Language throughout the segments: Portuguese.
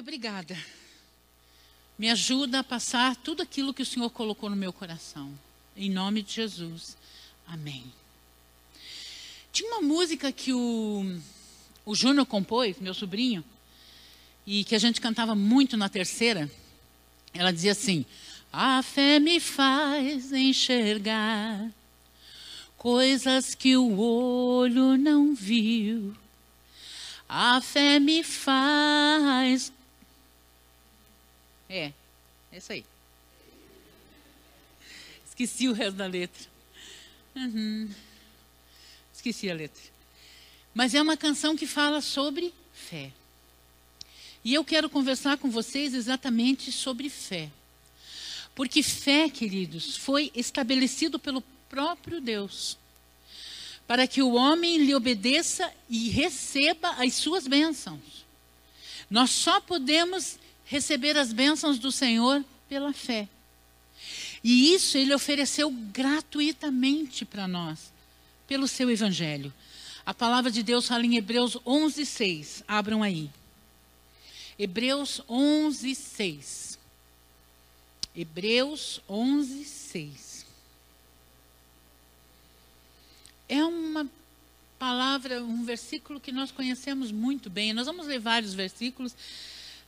obrigada. Me ajuda a passar tudo aquilo que o Senhor colocou no meu coração. Em nome de Jesus. Amém. Tinha uma música que o, o Júnior compôs, meu sobrinho, e que a gente cantava muito na terceira. Ela dizia assim: A fé me faz enxergar coisas que o olho não viu. A fé me faz. É, é isso aí. Esqueci o resto da letra. Uhum. Esqueci a letra. Mas é uma canção que fala sobre fé. E eu quero conversar com vocês exatamente sobre fé. Porque fé, queridos, foi estabelecido pelo próprio Deus. Para que o homem lhe obedeça e receba as suas bênçãos. Nós só podemos receber as bênçãos do Senhor pela fé. E isso ele ofereceu gratuitamente para nós pelo seu evangelho. A palavra de Deus fala em Hebreus 11, 6. Abram aí. Hebreus 11, 6. Hebreus 11, 6. É uma palavra, um versículo que nós conhecemos muito bem. Nós vamos ler vários versículos,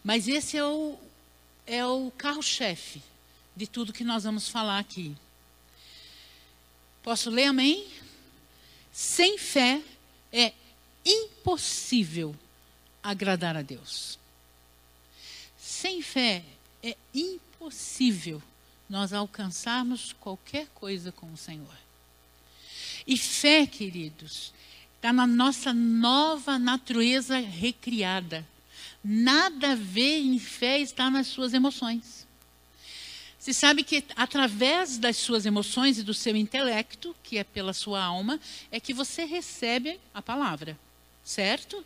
mas esse é o, é o carro-chefe de tudo que nós vamos falar aqui. Posso ler, amém? Sem fé é impossível agradar a Deus. Sem fé é impossível nós alcançarmos qualquer coisa com o Senhor. E fé, queridos, está na nossa nova natureza recriada. Nada a ver em fé está nas suas emoções. Você sabe que através das suas emoções e do seu intelecto, que é pela sua alma, é que você recebe a palavra, certo?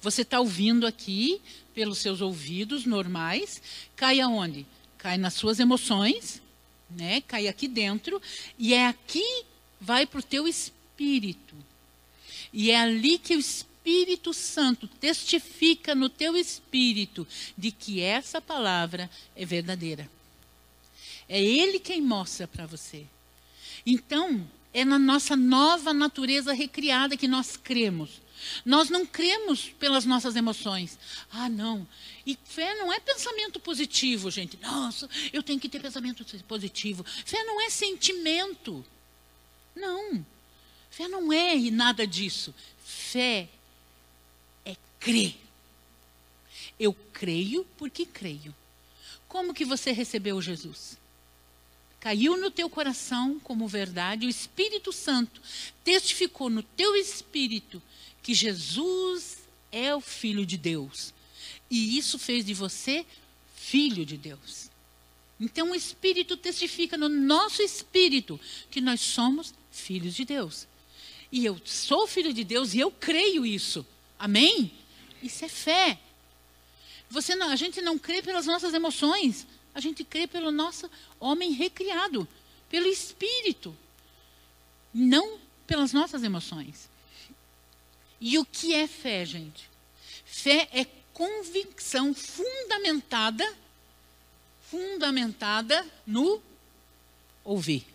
Você está ouvindo aqui pelos seus ouvidos normais, cai aonde? Cai nas suas emoções, né? Cai aqui dentro e é aqui vai para o teu espírito. E é ali que o Espírito Santo testifica no teu espírito de que essa palavra é verdadeira. É Ele quem mostra para você. Então, é na nossa nova natureza recriada que nós cremos. Nós não cremos pelas nossas emoções. Ah, não. E fé não é pensamento positivo, gente. Nossa, eu tenho que ter pensamento positivo. Fé não é sentimento. Não. Fé não é nada disso. Fé crer. Eu creio porque creio. Como que você recebeu Jesus? caiu no teu coração como verdade, o Espírito Santo testificou no teu espírito que Jesus é o Filho de Deus. E isso fez de você filho de Deus. Então o Espírito testifica no nosso espírito que nós somos filhos de Deus. E eu sou filho de Deus e eu creio isso. Amém? Isso é fé. Você não, a gente não crê pelas nossas emoções. A gente crê pelo nosso homem recriado, pelo Espírito, não pelas nossas emoções. E o que é fé, gente? Fé é convicção fundamentada, fundamentada no ouvir.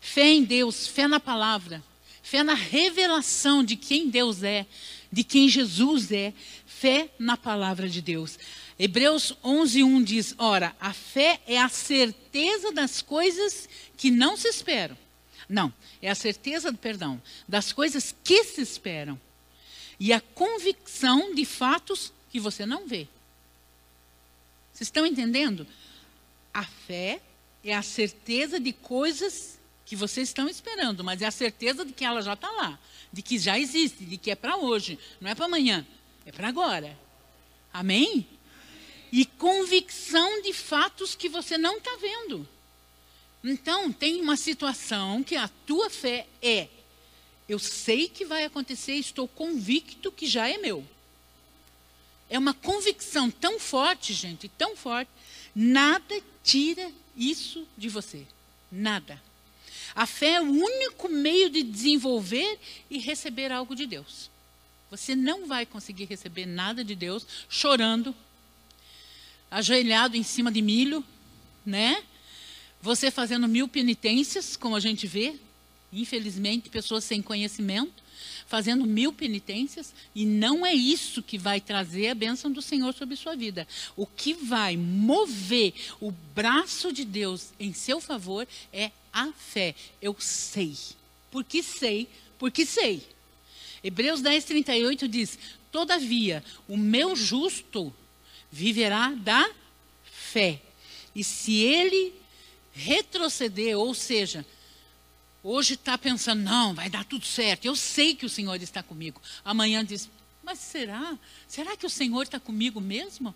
Fé em Deus, fé na palavra, fé na revelação de quem Deus é, de quem Jesus é, fé na palavra de Deus. Hebreus 11:1 diz: "Ora, a fé é a certeza das coisas que não se esperam. Não, é a certeza, perdão, das coisas que se esperam e a convicção de fatos que você não vê. Vocês estão entendendo? A fé é a certeza de coisas que vocês estão esperando, mas é a certeza de que ela já está lá, de que já existe, de que é para hoje, não é para amanhã, é para agora. Amém? e convicção de fatos que você não está vendo. Então, tem uma situação que a tua fé é: eu sei que vai acontecer, estou convicto que já é meu. É uma convicção tão forte, gente, tão forte. Nada tira isso de você. Nada. A fé é o único meio de desenvolver e receber algo de Deus. Você não vai conseguir receber nada de Deus chorando, ajoelhado em cima de milho, né? Você fazendo mil penitências, como a gente vê, infelizmente, pessoas sem conhecimento, fazendo mil penitências, e não é isso que vai trazer a bênção do Senhor sobre sua vida. O que vai mover o braço de Deus em seu favor é a fé. Eu sei. Porque sei, porque sei. Hebreus 10, 38 diz: Todavia, o meu justo viverá da fé. E se ele retroceder, ou seja, hoje está pensando, não, vai dar tudo certo, eu sei que o Senhor está comigo. Amanhã diz, mas será? Será que o Senhor está comigo mesmo?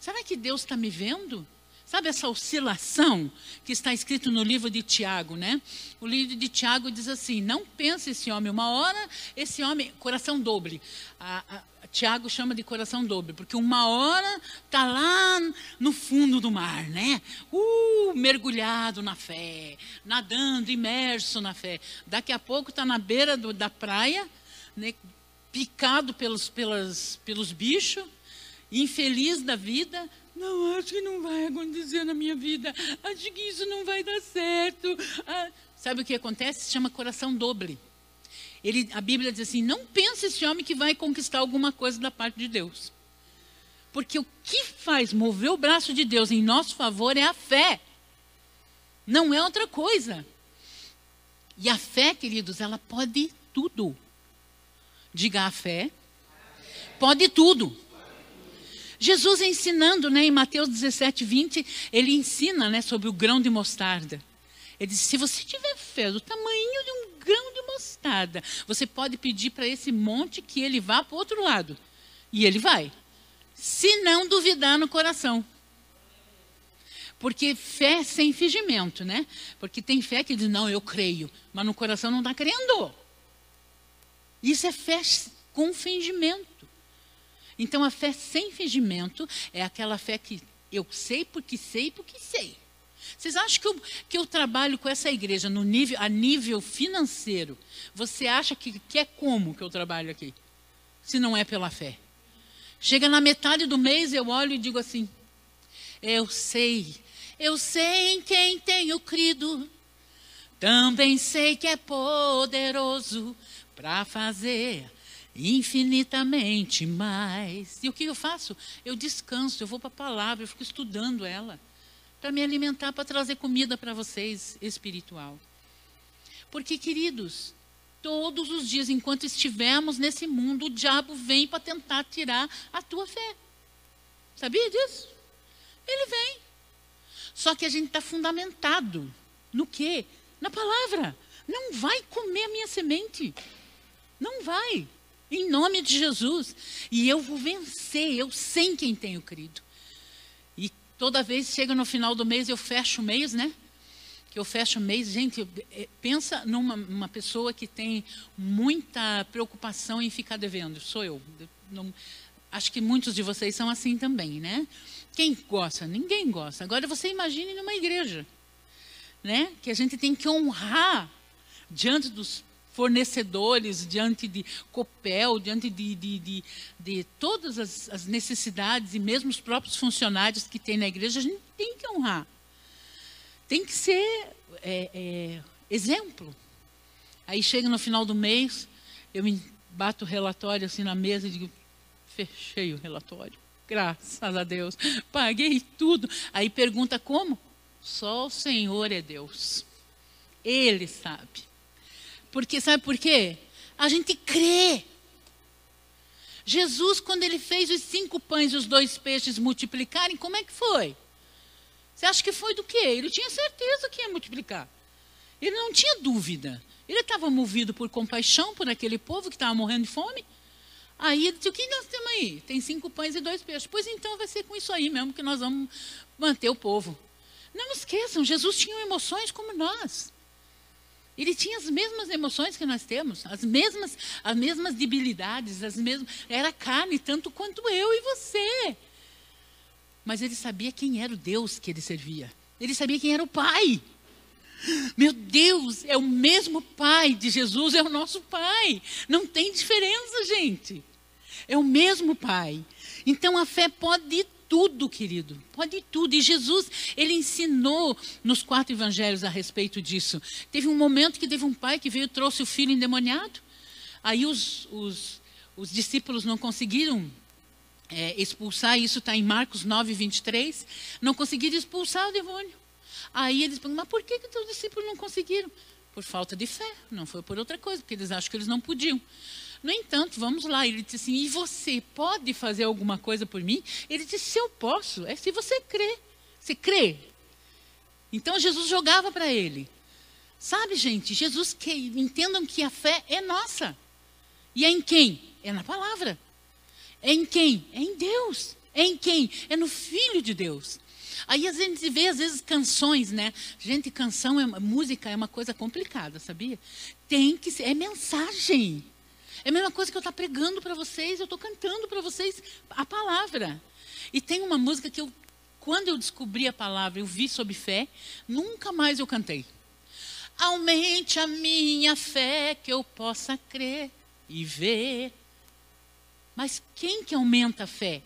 Será que Deus está me vendo? Sabe essa oscilação que está escrito no livro de Tiago, né? O livro de Tiago diz assim: não pense esse homem, uma hora esse homem, coração dobre. A, a, Tiago chama de coração dobre, porque uma hora está lá no fundo do mar, né? Uh, mergulhado na fé, nadando, imerso na fé. Daqui a pouco está na beira do, da praia, né? picado pelos, pelas, pelos bichos, infeliz da vida, não, acho que não vai acontecer na minha vida. Acho que isso não vai dar certo. Ah, sabe o que acontece? Chama coração doble. Ele, a Bíblia diz assim: não pense esse homem que vai conquistar alguma coisa da parte de Deus. Porque o que faz mover o braço de Deus em nosso favor é a fé. Não é outra coisa. E a fé, queridos, ela pode tudo. Diga a fé. Pode tudo. Jesus ensinando, né, em Mateus 17, 20, ele ensina né, sobre o grão de mostarda. Ele diz: se você tiver fé do tamanho de um grão de mostarda, você pode pedir para esse monte que ele vá para o outro lado. E ele vai. Se não duvidar no coração. Porque fé sem fingimento, né? Porque tem fé que diz, não, eu creio, mas no coração não está crendo. Isso é fé com fingimento. Então a fé sem fingimento é aquela fé que eu sei porque sei porque sei. Vocês acham que eu, que eu trabalho com essa igreja no nível, a nível financeiro? Você acha que, que é como que eu trabalho aqui? Se não é pela fé. Chega na metade do mês, eu olho e digo assim: Eu sei, eu sei em quem tenho crido, também sei que é poderoso para fazer infinitamente mais. E o que eu faço? Eu descanso, eu vou para a palavra, eu fico estudando ela, para me alimentar, para trazer comida para vocês espiritual. Porque, queridos, todos os dias, enquanto estivermos nesse mundo, o diabo vem para tentar tirar a tua fé. Sabia disso? Ele vem. Só que a gente está fundamentado no quê? Na palavra. Não vai comer a minha semente. Não vai. Em nome de Jesus. E eu vou vencer, eu sei quem tenho crido. E toda vez chega no final do mês, eu fecho o mês, né? Que eu fecho o mês, gente, é, pensa numa uma pessoa que tem muita preocupação em ficar devendo. Sou eu. Não, acho que muitos de vocês são assim também, né? Quem gosta? Ninguém gosta. Agora você imagine numa igreja, né? Que a gente tem que honrar diante dos fornecedores, diante de Copel, diante de, de, de, de todas as, as, necessidades e mesmo os próprios funcionários que tem na igreja, a gente tem que honrar. Tem que ser é, é, exemplo. Aí chega no final do mês, eu me bato o relatório assim na mesa e digo, fechei o relatório. Graças a Deus. Paguei tudo. Aí pergunta como? Só o Senhor é Deus. Ele sabe. Porque sabe por quê? A gente crê. Jesus, quando ele fez os cinco pães e os dois peixes multiplicarem, como é que foi? Você acha que foi do quê? Ele tinha certeza que ia multiplicar. Ele não tinha dúvida. Ele estava movido por compaixão por aquele povo que estava morrendo de fome. Aí ele disse: O que nós temos aí? Tem cinco pães e dois peixes. Pois então vai ser com isso aí mesmo que nós vamos manter o povo. Não esqueçam, Jesus tinha emoções como nós. Ele tinha as mesmas emoções que nós temos, as mesmas, as mesmas debilidades, as mesmas. Era carne, tanto quanto eu e você. Mas ele sabia quem era o Deus que ele servia. Ele sabia quem era o Pai. Meu Deus, é o mesmo Pai de Jesus, é o nosso Pai. Não tem diferença, gente. É o mesmo Pai. Então a fé pode tudo, querido. Pode tudo. E Jesus, ele ensinou nos quatro evangelhos a respeito disso. Teve um momento que teve um pai que veio e trouxe o filho endemoniado. Aí os, os, os discípulos não conseguiram é, expulsar, isso está em Marcos 9, 23. Não conseguiram expulsar o demônio. Aí eles perguntam, mas por que, que os discípulos não conseguiram? Por falta de fé, não foi por outra coisa, porque eles acham que eles não podiam. No entanto, vamos lá, ele disse assim: e você pode fazer alguma coisa por mim? Ele disse: se eu posso, é se você crê. Você crê? Então Jesus jogava para ele. Sabe, gente, Jesus que entendam que a fé é nossa. E é em quem? É na palavra. É em quem? É em Deus. É em quem? É no Filho de Deus. Aí a gente vê, às vezes, canções, né? Gente, canção, é, música é uma coisa complicada, sabia? Tem que ser, é mensagem. É a mesma coisa que eu estou pregando para vocês, eu estou cantando para vocês a palavra. E tem uma música que eu, quando eu descobri a palavra, eu vi sobre fé, nunca mais eu cantei. Aumente a minha fé que eu possa crer e ver. Mas quem que aumenta a fé?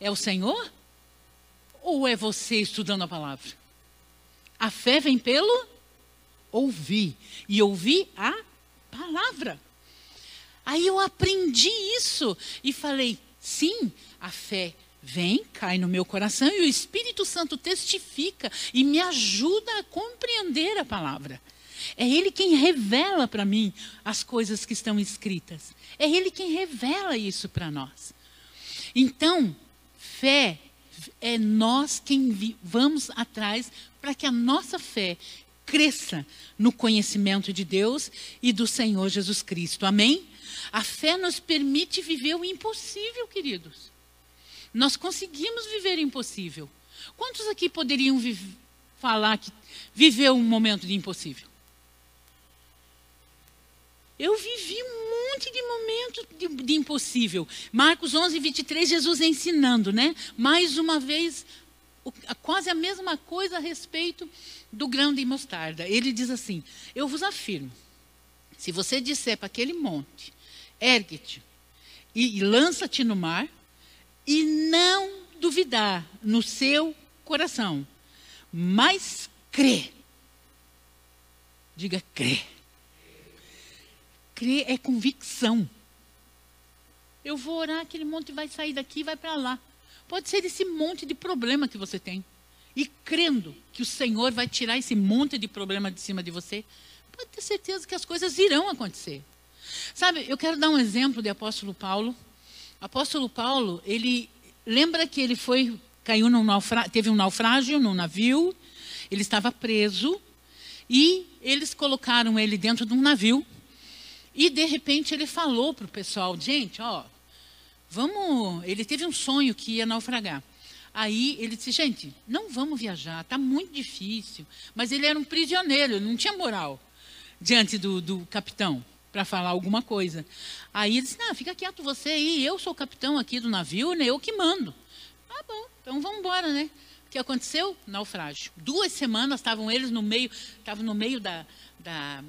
É o Senhor? Ou é você estudando a palavra? A fé vem pelo ouvir. E ouvir a palavra. Aí eu aprendi isso e falei: sim, a fé vem, cai no meu coração e o Espírito Santo testifica e me ajuda a compreender a palavra. É Ele quem revela para mim as coisas que estão escritas. É Ele quem revela isso para nós. Então, fé é nós quem vamos atrás para que a nossa fé cresça no conhecimento de Deus e do Senhor Jesus Cristo. Amém? A fé nos permite viver o impossível, queridos. Nós conseguimos viver o impossível. Quantos aqui poderiam falar que viveu um momento de impossível? Eu vivi um monte de momentos de, de, impossível. Marcos 11, 23, Jesus ensinando, né? Mais uma vez, o, quase a mesma coisa a respeito do grão de mostarda. Ele diz assim: Eu vos afirmo, se você disser para aquele monte, ergue-te e, lança-te no mar, e não duvidar no seu coração, mas crê. Diga crê. Crer é convicção. Eu vou orar, aquele monte vai sair daqui e vai para lá. Pode ser esse monte de problema que você tem. E crendo que o Senhor vai tirar esse monte de problema de cima de você, pode ter certeza que as coisas irão acontecer. Sabe, eu quero dar um exemplo de apóstolo Paulo. Apóstolo Paulo, ele lembra que ele foi, caiu num teve um naufrágio num navio, ele estava preso e eles colocaram ele dentro de um navio e de repente ele falou para o pessoal, gente, ó, vamos. Ele teve um sonho que ia naufragar. Aí ele disse, gente, não vamos viajar, está muito difícil. Mas ele era um prisioneiro, ele não tinha moral diante do, do capitão para falar alguma coisa. Aí ele disse, não, fica quieto você aí, eu sou o capitão aqui do navio, né, eu que mando. Ah, bom, então vamos embora, né? O que aconteceu? Naufrágio. Duas semanas estavam eles no meio, estavam no meio da, da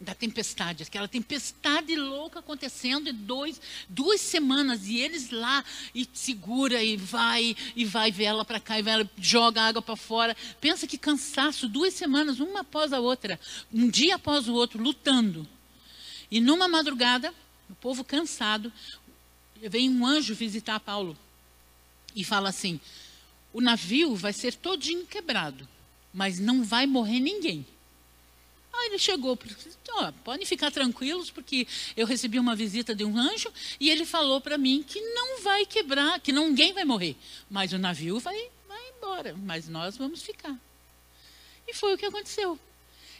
da tempestade, aquela tempestade louca acontecendo, e dois, duas semanas, e eles lá, e segura, e vai, e vai vela para cá, e vai, joga água para fora. Pensa que cansaço, duas semanas, uma após a outra, um dia após o outro, lutando. E numa madrugada, o povo cansado, vem um anjo visitar Paulo e fala assim: o navio vai ser todinho quebrado, mas não vai morrer ninguém. Aí ele chegou, ó, podem ficar tranquilos, porque eu recebi uma visita de um anjo e ele falou para mim que não vai quebrar, que ninguém vai morrer, mas o navio vai, vai embora, mas nós vamos ficar. E foi o que aconteceu.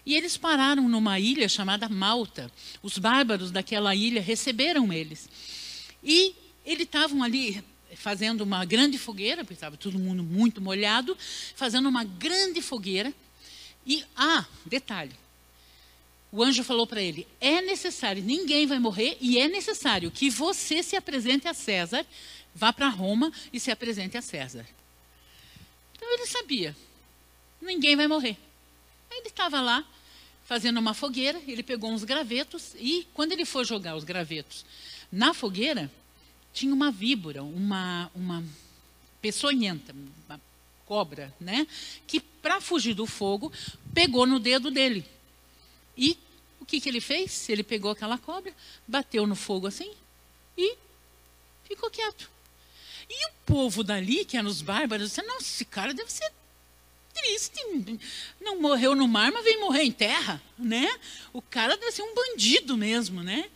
E eles pararam numa ilha chamada Malta. Os bárbaros daquela ilha receberam eles. E eles estavam ali fazendo uma grande fogueira, porque estava todo mundo muito molhado, fazendo uma grande fogueira. E, ah, detalhe, o anjo falou para ele: é necessário, ninguém vai morrer, e é necessário que você se apresente a César, vá para Roma e se apresente a César. Então ele sabia: ninguém vai morrer. Ele estava lá, fazendo uma fogueira, ele pegou uns gravetos, e quando ele for jogar os gravetos na fogueira, tinha uma víbora, uma, uma peçonhenta, uma cobra, né? Que para fugir do fogo, pegou no dedo dele. E o que, que ele fez? Ele pegou aquela cobra, bateu no fogo assim e ficou quieto. E o povo dali, que eram os bárbaros, disse, nossa, esse cara deve ser triste. Não morreu no mar, mas veio morrer em terra, né? O cara deve ser um bandido mesmo, né?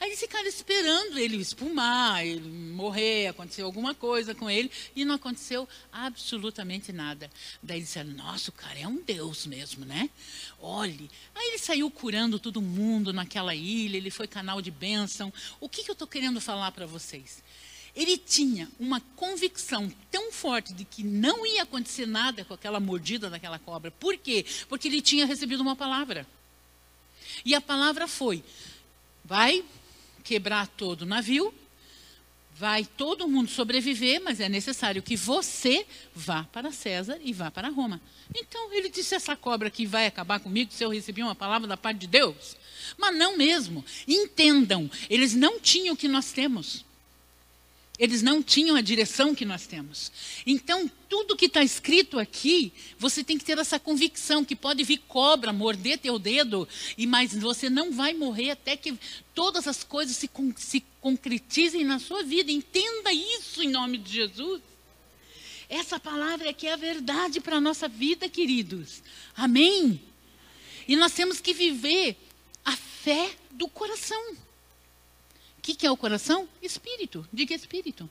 Aí eles ficaram esperando ele espumar, ele morrer, aconteceu alguma coisa com ele, e não aconteceu absolutamente nada. Daí disseram, nossa, o cara é um deus mesmo, né? Olhe. Aí ele saiu curando todo mundo naquela ilha, ele foi canal de bênção. O que, que eu estou querendo falar para vocês? Ele tinha uma convicção tão forte de que não ia acontecer nada com aquela mordida daquela cobra. Por quê? Porque ele tinha recebido uma palavra. E a palavra foi: vai quebrar todo o navio, vai todo mundo sobreviver, mas é necessário que você vá para César e vá para Roma. Então ele disse: essa cobra que vai acabar comigo se eu receber uma palavra da parte de Deus. Mas não mesmo. Entendam, eles não tinham o que nós temos. Eles não tinham a direção que nós temos. Então, tudo que está escrito aqui, você tem que ter essa convicção que pode vir cobra, morder teu dedo, e mas você não vai morrer até que todas as coisas se, se concretizem na sua vida. Entenda isso em nome de Jesus. Essa palavra é que é a verdade para a nossa vida, queridos. Amém? E nós temos que viver a fé do coração. Que, que é o coração? Espírito. Diga espírito.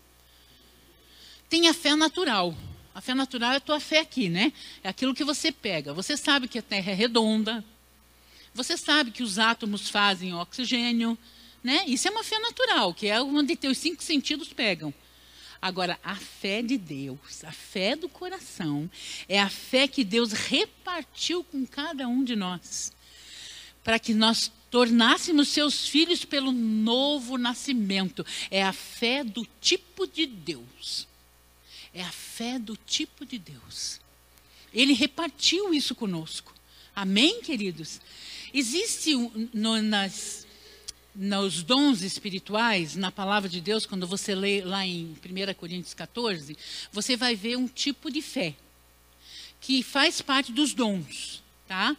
Tem a fé natural. A fé natural é a tua fé aqui, né? É aquilo que você pega. Você sabe que a Terra é redonda. Você sabe que os átomos fazem oxigênio, né? Isso é uma fé natural, que é onde teus cinco sentidos pegam. Agora, a fé de Deus, a fé do coração, é a fé que Deus repartiu com cada um de nós. Para que nós tornássemos seus filhos pelo novo nascimento. É a fé do tipo de Deus. É a fé do tipo de Deus. Ele repartiu isso conosco. Amém, queridos? Existe no, nas, nos dons espirituais, na palavra de Deus, quando você lê lá em 1 Coríntios 14, você vai ver um tipo de fé que faz parte dos dons, tá?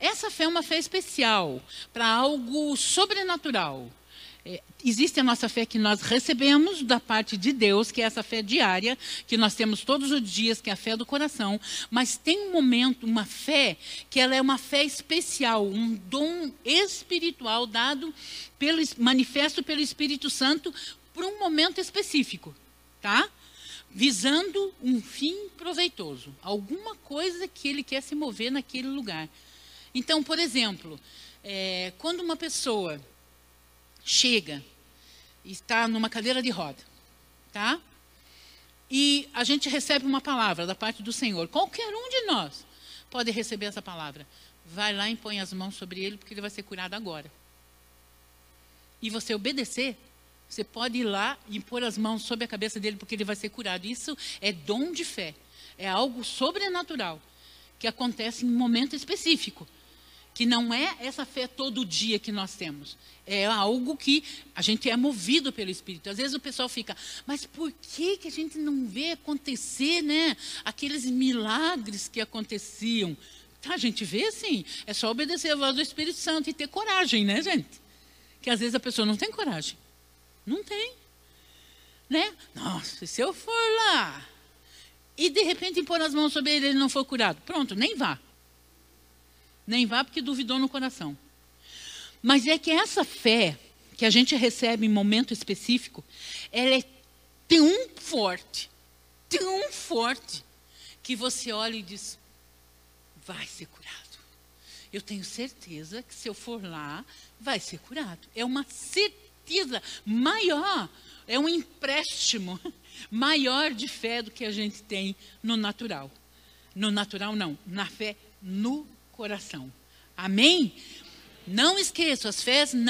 Essa fé é uma fé especial, para algo sobrenatural. É, existe a nossa fé que nós recebemos da parte de Deus, que é essa fé diária, que nós temos todos os dias, que é a fé do coração, mas tem um momento, uma fé, que ela é uma fé especial, um dom espiritual dado, pelo, manifesto pelo Espírito Santo, para um momento específico, tá? Visando um fim proveitoso, alguma coisa que ele quer se mover naquele lugar. Então, por exemplo, é, quando uma pessoa chega e está numa cadeira de roda, tá? E a gente recebe uma palavra da parte do Senhor. Qualquer um de nós pode receber essa palavra. Vai lá e põe as mãos sobre ele, porque ele vai ser curado agora. E você obedecer, você pode ir lá e pôr as mãos sobre a cabeça dele, porque ele vai ser curado. Isso é dom de fé. É algo sobrenatural que acontece em um momento específico que não é essa fé todo dia que nós temos. É algo que a gente é movido pelo Espírito. Às vezes o pessoal fica, mas por que, que a gente não vê acontecer, né? Aqueles milagres que aconteciam. Tá, a gente vê sim. É só obedecer a voz do Espírito Santo e ter coragem, né, gente? Que às vezes a pessoa não tem coragem. Não tem. Né? Nossa, se eu for lá e de repente pôr as mãos sobre ele e ele não for curado, pronto, nem vá. Nem vá porque duvidou no coração. Mas é que essa fé que a gente recebe em momento específico, ela é tão forte, tão forte, que você olha e diz: vai ser curado. Eu tenho certeza que se eu for lá, vai ser curado. É uma certeza maior, é um empréstimo maior de fé do que a gente tem no natural. No natural, não, na fé no coração. Amém? Não esqueça,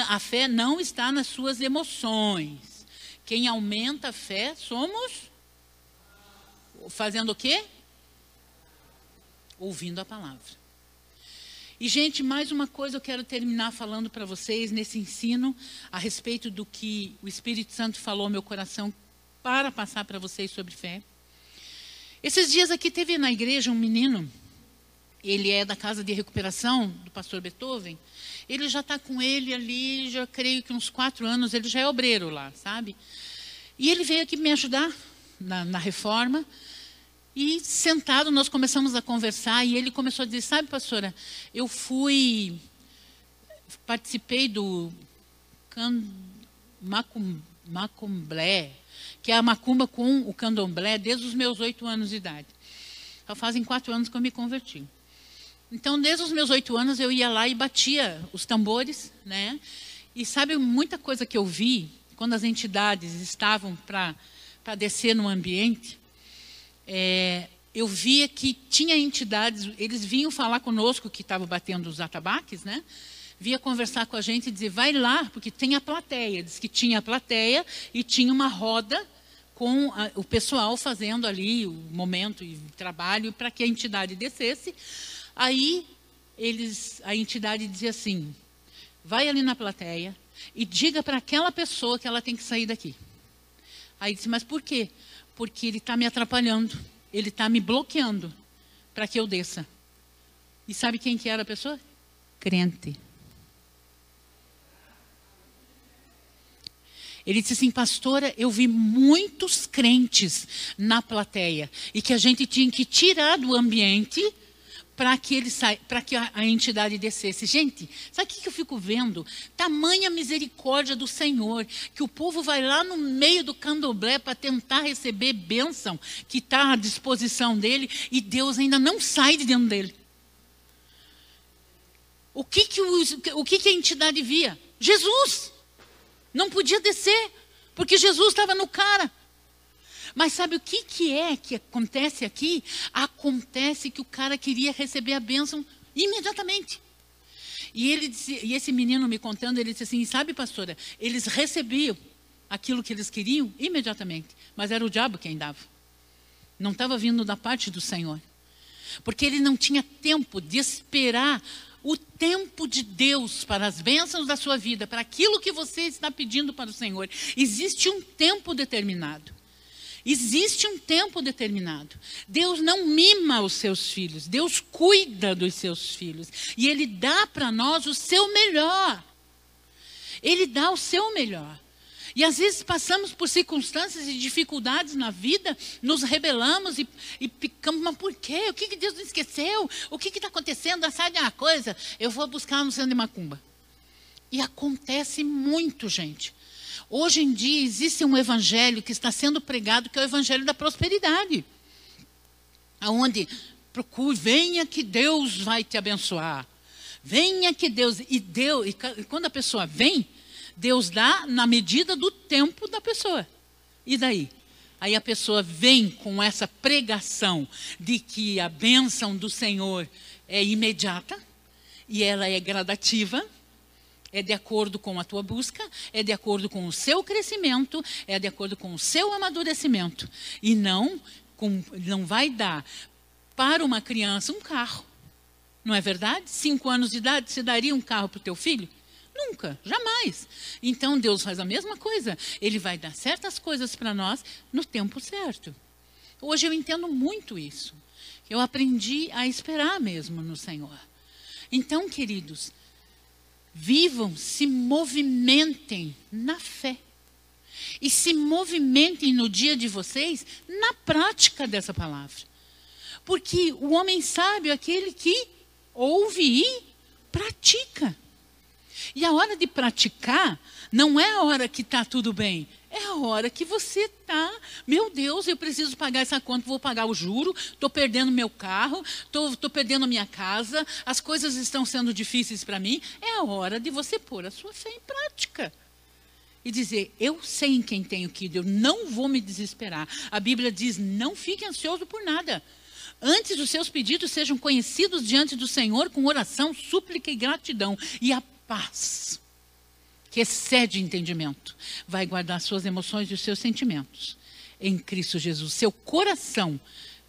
a fé não está nas suas emoções. Quem aumenta a fé somos fazendo o quê? Ouvindo a palavra. E, gente, mais uma coisa eu quero terminar falando para vocês nesse ensino a respeito do que o Espírito Santo falou ao meu coração para passar para vocês sobre fé. Esses dias aqui teve na igreja um menino, ele é da casa de recuperação do pastor Beethoven. Ele já está com ele ali, já creio que uns quatro anos, ele já é obreiro lá, sabe? E ele veio aqui me ajudar na, na reforma. E sentado, nós começamos a conversar e ele começou a dizer: Sabe, pastora, eu fui. Participei do can, macum, macumblé, que é a macumba com o candomblé, desde os meus oito anos de idade. Já fazem quatro anos que eu me converti. Então, desde os meus oito anos, eu ia lá e batia os tambores, né? E sabe muita coisa que eu vi quando as entidades estavam para descer no ambiente? É, eu via que tinha entidades, eles vinham falar conosco que estavam batendo os atabaques, né? Via conversar com a gente e dizer, vai lá, porque tem a plateia. Diz que tinha a plateia e tinha uma roda com a, o pessoal fazendo ali o momento e o trabalho para que a entidade descesse. Aí eles, a entidade dizia assim: vai ali na plateia e diga para aquela pessoa que ela tem que sair daqui. Aí disse, mas por quê? Porque ele está me atrapalhando, ele está me bloqueando para que eu desça. E sabe quem que era a pessoa? Crente. Ele disse assim, pastora, eu vi muitos crentes na plateia e que a gente tinha que tirar do ambiente para que ele para que a, a, entidade descesse. Gente, sabe o que eu fico vendo? Tamanha misericórdia do Senhor, que o povo vai lá no meio do candomblé para tentar receber bênção que está à disposição dele e Deus ainda não sai de dentro dele. O que que, o, o que, que a entidade via? Jesus. Não podia descer, porque Jesus estava no cara. Mas sabe o que, que é que acontece aqui? Acontece que o cara queria receber a bênção imediatamente. E, ele disse, e esse menino me contando, ele disse assim: sabe, pastora, eles recebiam aquilo que eles queriam imediatamente, mas era o diabo quem dava. Não estava vindo da parte do Senhor. Porque ele não tinha tempo de esperar o tempo de Deus para as bênçãos da sua vida, para aquilo que você está pedindo para o Senhor. Existe um tempo determinado. Existe um tempo determinado. Deus não mima os seus filhos, Deus cuida dos seus filhos. E Ele dá para nós o seu melhor. Ele dá o seu melhor. E às vezes passamos por circunstâncias e dificuldades na vida, nos rebelamos e, e ficamos, mas por quê? O que, que Deus não esqueceu? O que está acontecendo? Sabe uma coisa? Eu vou buscar no centro de macumba. E acontece muito, gente. Hoje em dia existe um evangelho que está sendo pregado, que é o evangelho da prosperidade. Aonde procure, venha que Deus vai te abençoar. Venha que Deus e Deus e quando a pessoa vem, Deus dá na medida do tempo da pessoa. E daí? Aí a pessoa vem com essa pregação de que a bênção do Senhor é imediata e ela é gradativa é de acordo com a tua busca, é de acordo com o seu crescimento, é de acordo com o seu amadurecimento. E não, com, não vai dar para uma criança um carro. Não é verdade? Cinco anos de idade, você daria um carro para o teu filho? Nunca, jamais. Então Deus faz a mesma coisa. Ele vai dar certas coisas para nós no tempo certo. Hoje eu entendo muito isso. Eu aprendi a esperar mesmo no Senhor. Então, queridos, vivam, se movimentem na fé. E se movimentem no dia de vocês na prática dessa palavra. Porque o homem sábio é aquele que ouve e pratica. E a hora de praticar não é a hora que está tudo bem, a hora que você está, meu Deus, eu preciso pagar essa conta, vou pagar o juro, estou perdendo meu carro, estou perdendo minha casa, as coisas estão sendo difíceis para mim. É a hora de você pôr a sua fé em prática. E dizer, eu sei em quem tenho que ir, eu não vou me desesperar. A Bíblia diz, não fique ansioso por nada. Antes os seus pedidos sejam conhecidos diante do Senhor com oração, súplica e gratidão. E a paz que excede entendimento, vai guardar suas emoções e os seus sentimentos em Cristo Jesus. Seu coração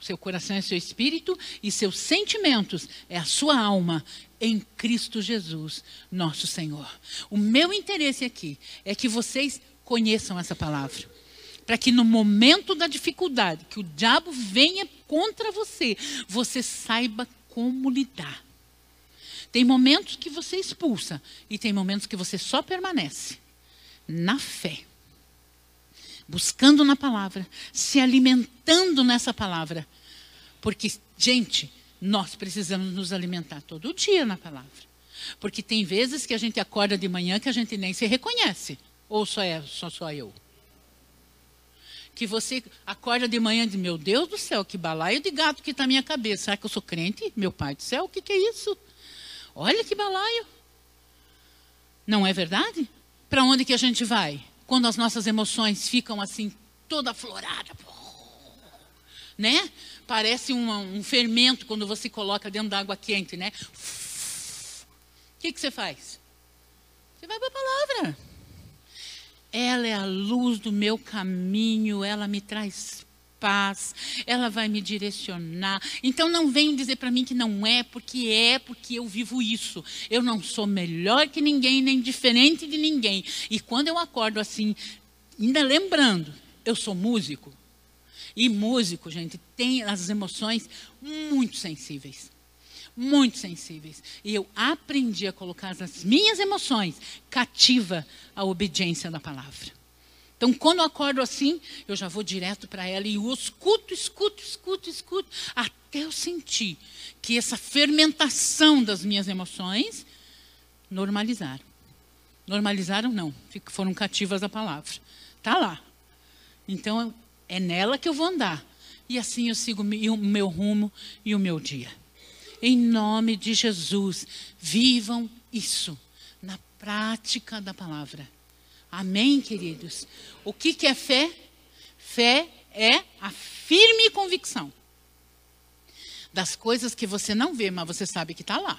Seu coração é seu espírito e seus sentimentos é a sua alma em Cristo Jesus, nosso Senhor. O meu interesse aqui é que vocês conheçam essa palavra. Para que no momento da dificuldade, que o diabo venha contra você, você saiba como lidar. Tem momentos que você expulsa e tem momentos que você só permanece na fé buscando na palavra, se alimentando nessa palavra. Porque, gente, nós precisamos nos alimentar todo dia na palavra. Porque tem vezes que a gente acorda de manhã que a gente nem se reconhece. Ou só é só, só eu? Que você acorda de manhã e diz, meu Deus do céu, que balaio de gato que está na minha cabeça. Será que eu sou crente? Meu pai do céu, o que, que é isso? Olha que balaio. Não é verdade? Para onde que a gente vai? quando as nossas emoções ficam assim, toda aflorada, né? Parece um, um fermento quando você coloca dentro da água quente, né? O que, que você faz? Você vai para a palavra. Ela é a luz do meu caminho, ela me traz paz, ela vai me direcionar. Então não venham dizer para mim que não é, porque é, porque eu vivo isso. Eu não sou melhor que ninguém, nem diferente de ninguém. E quando eu acordo assim, ainda lembrando, eu sou músico. E músico, gente, tem as emoções muito sensíveis. Muito sensíveis. E eu aprendi a colocar as minhas emoções cativa à obediência da palavra. Então, quando eu acordo assim, eu já vou direto para ela e eu escuto, escuto, escuto, escuto, até eu sentir que essa fermentação das minhas emoções normalizaram. Normalizaram, não, foram cativas a palavra. Está lá. Então, é nela que eu vou andar. E assim eu sigo o meu rumo e o meu dia. Em nome de Jesus, vivam isso na prática da palavra. Amém, queridos? O que, que é fé? Fé é a firme convicção das coisas que você não vê, mas você sabe que está lá.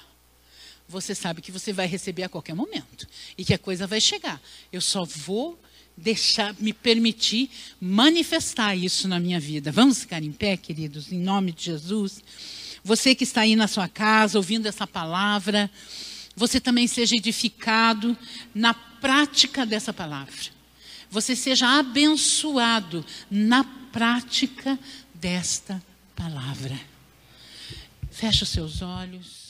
Você sabe que você vai receber a qualquer momento e que a coisa vai chegar. Eu só vou deixar, me permitir manifestar isso na minha vida. Vamos ficar em pé, queridos, em nome de Jesus. Você que está aí na sua casa ouvindo essa palavra, você também seja edificado na prática dessa palavra. Você seja abençoado na prática desta palavra. Feche os seus olhos.